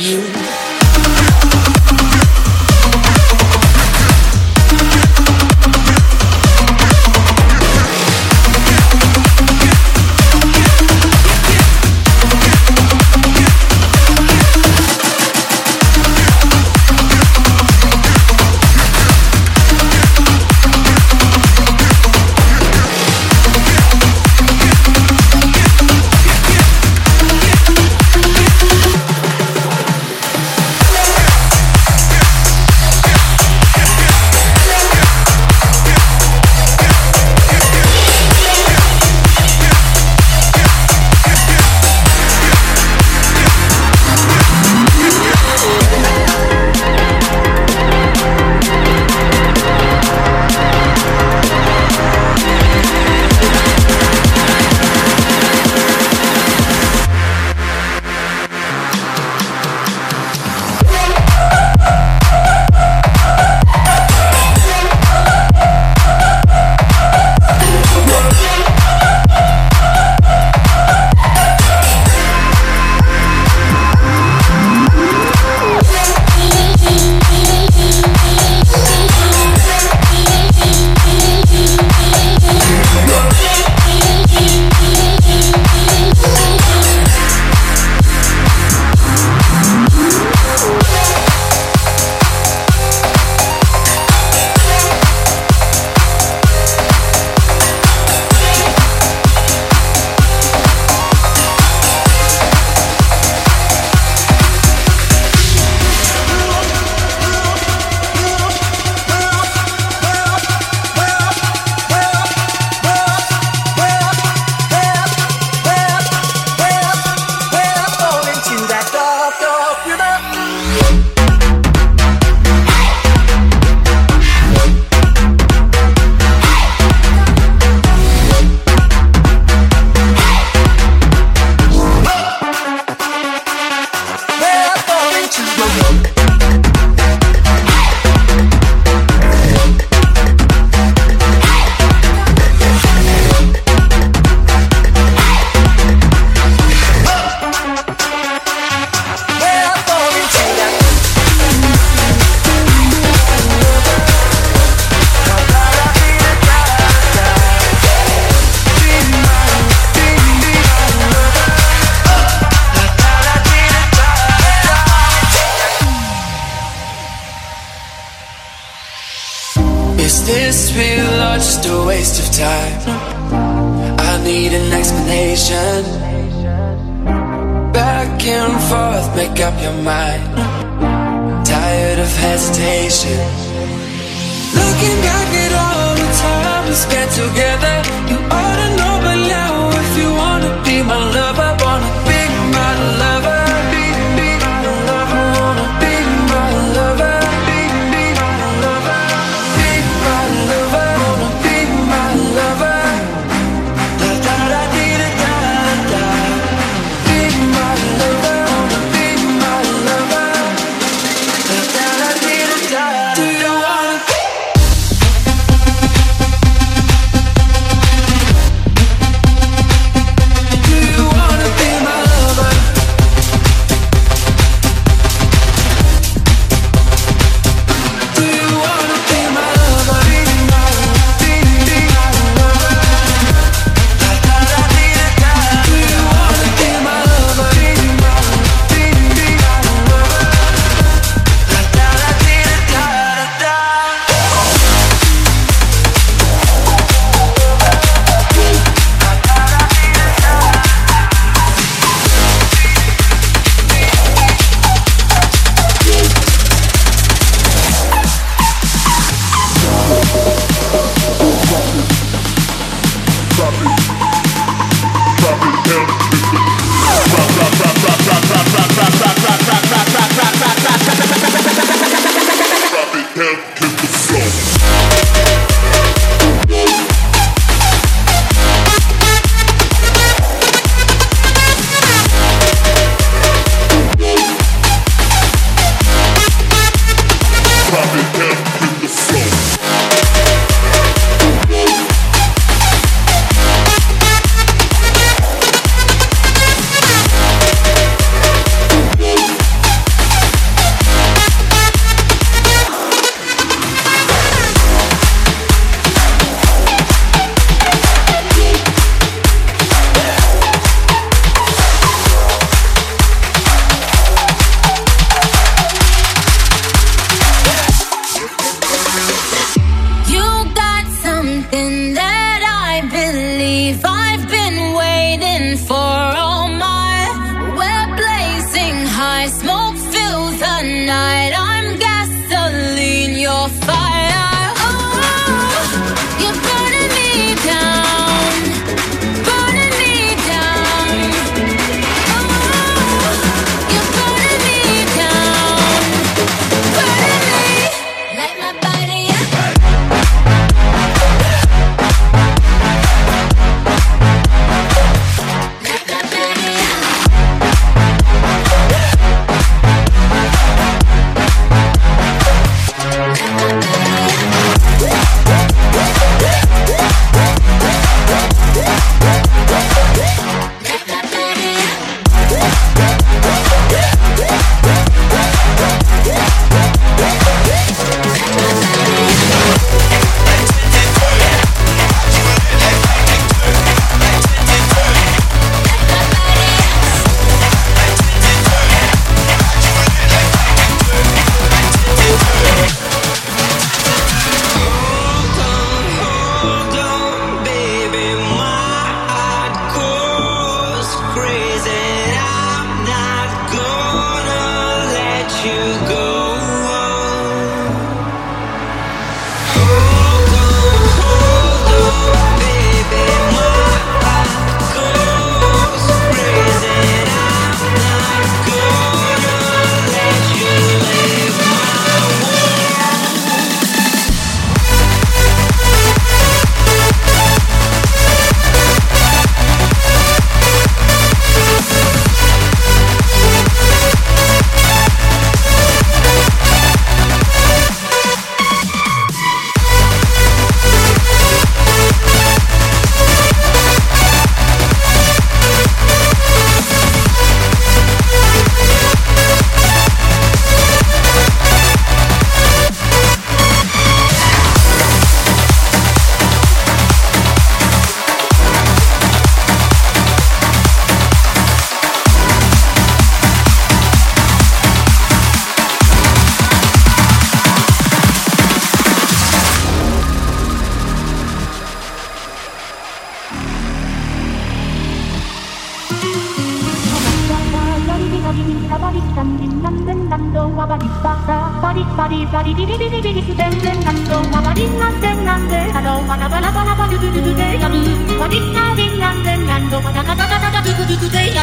you.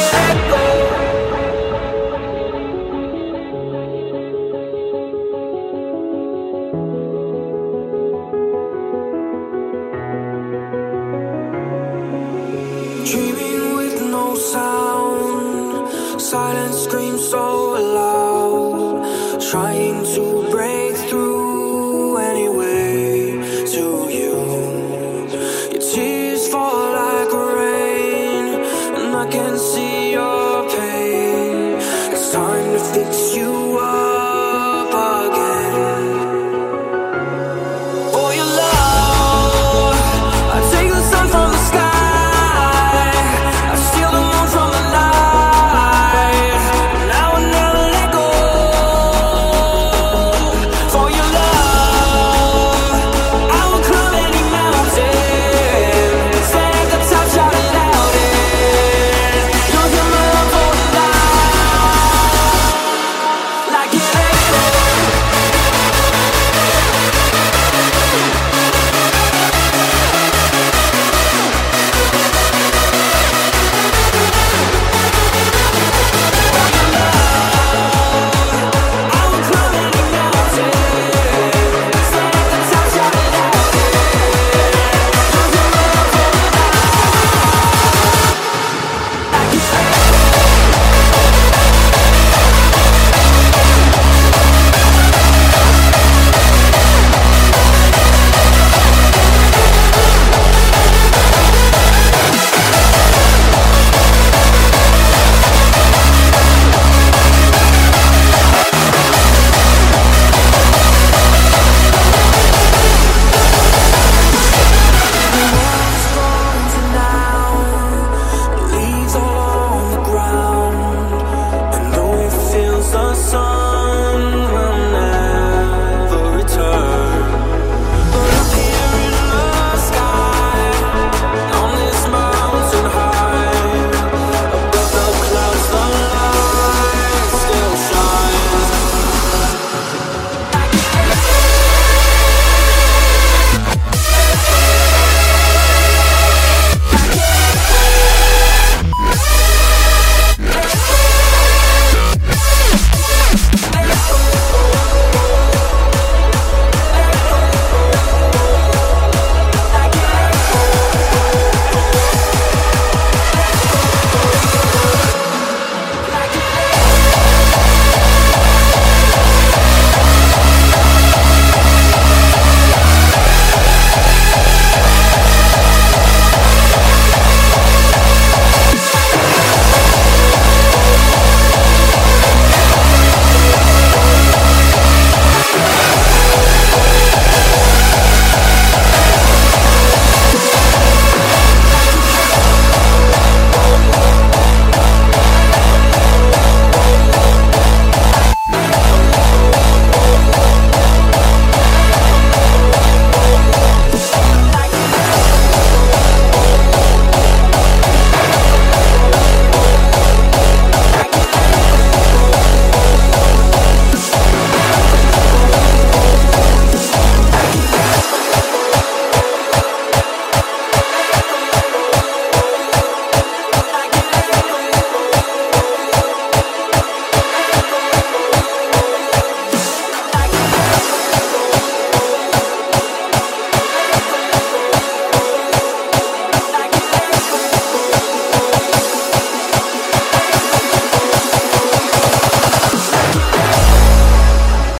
yeah.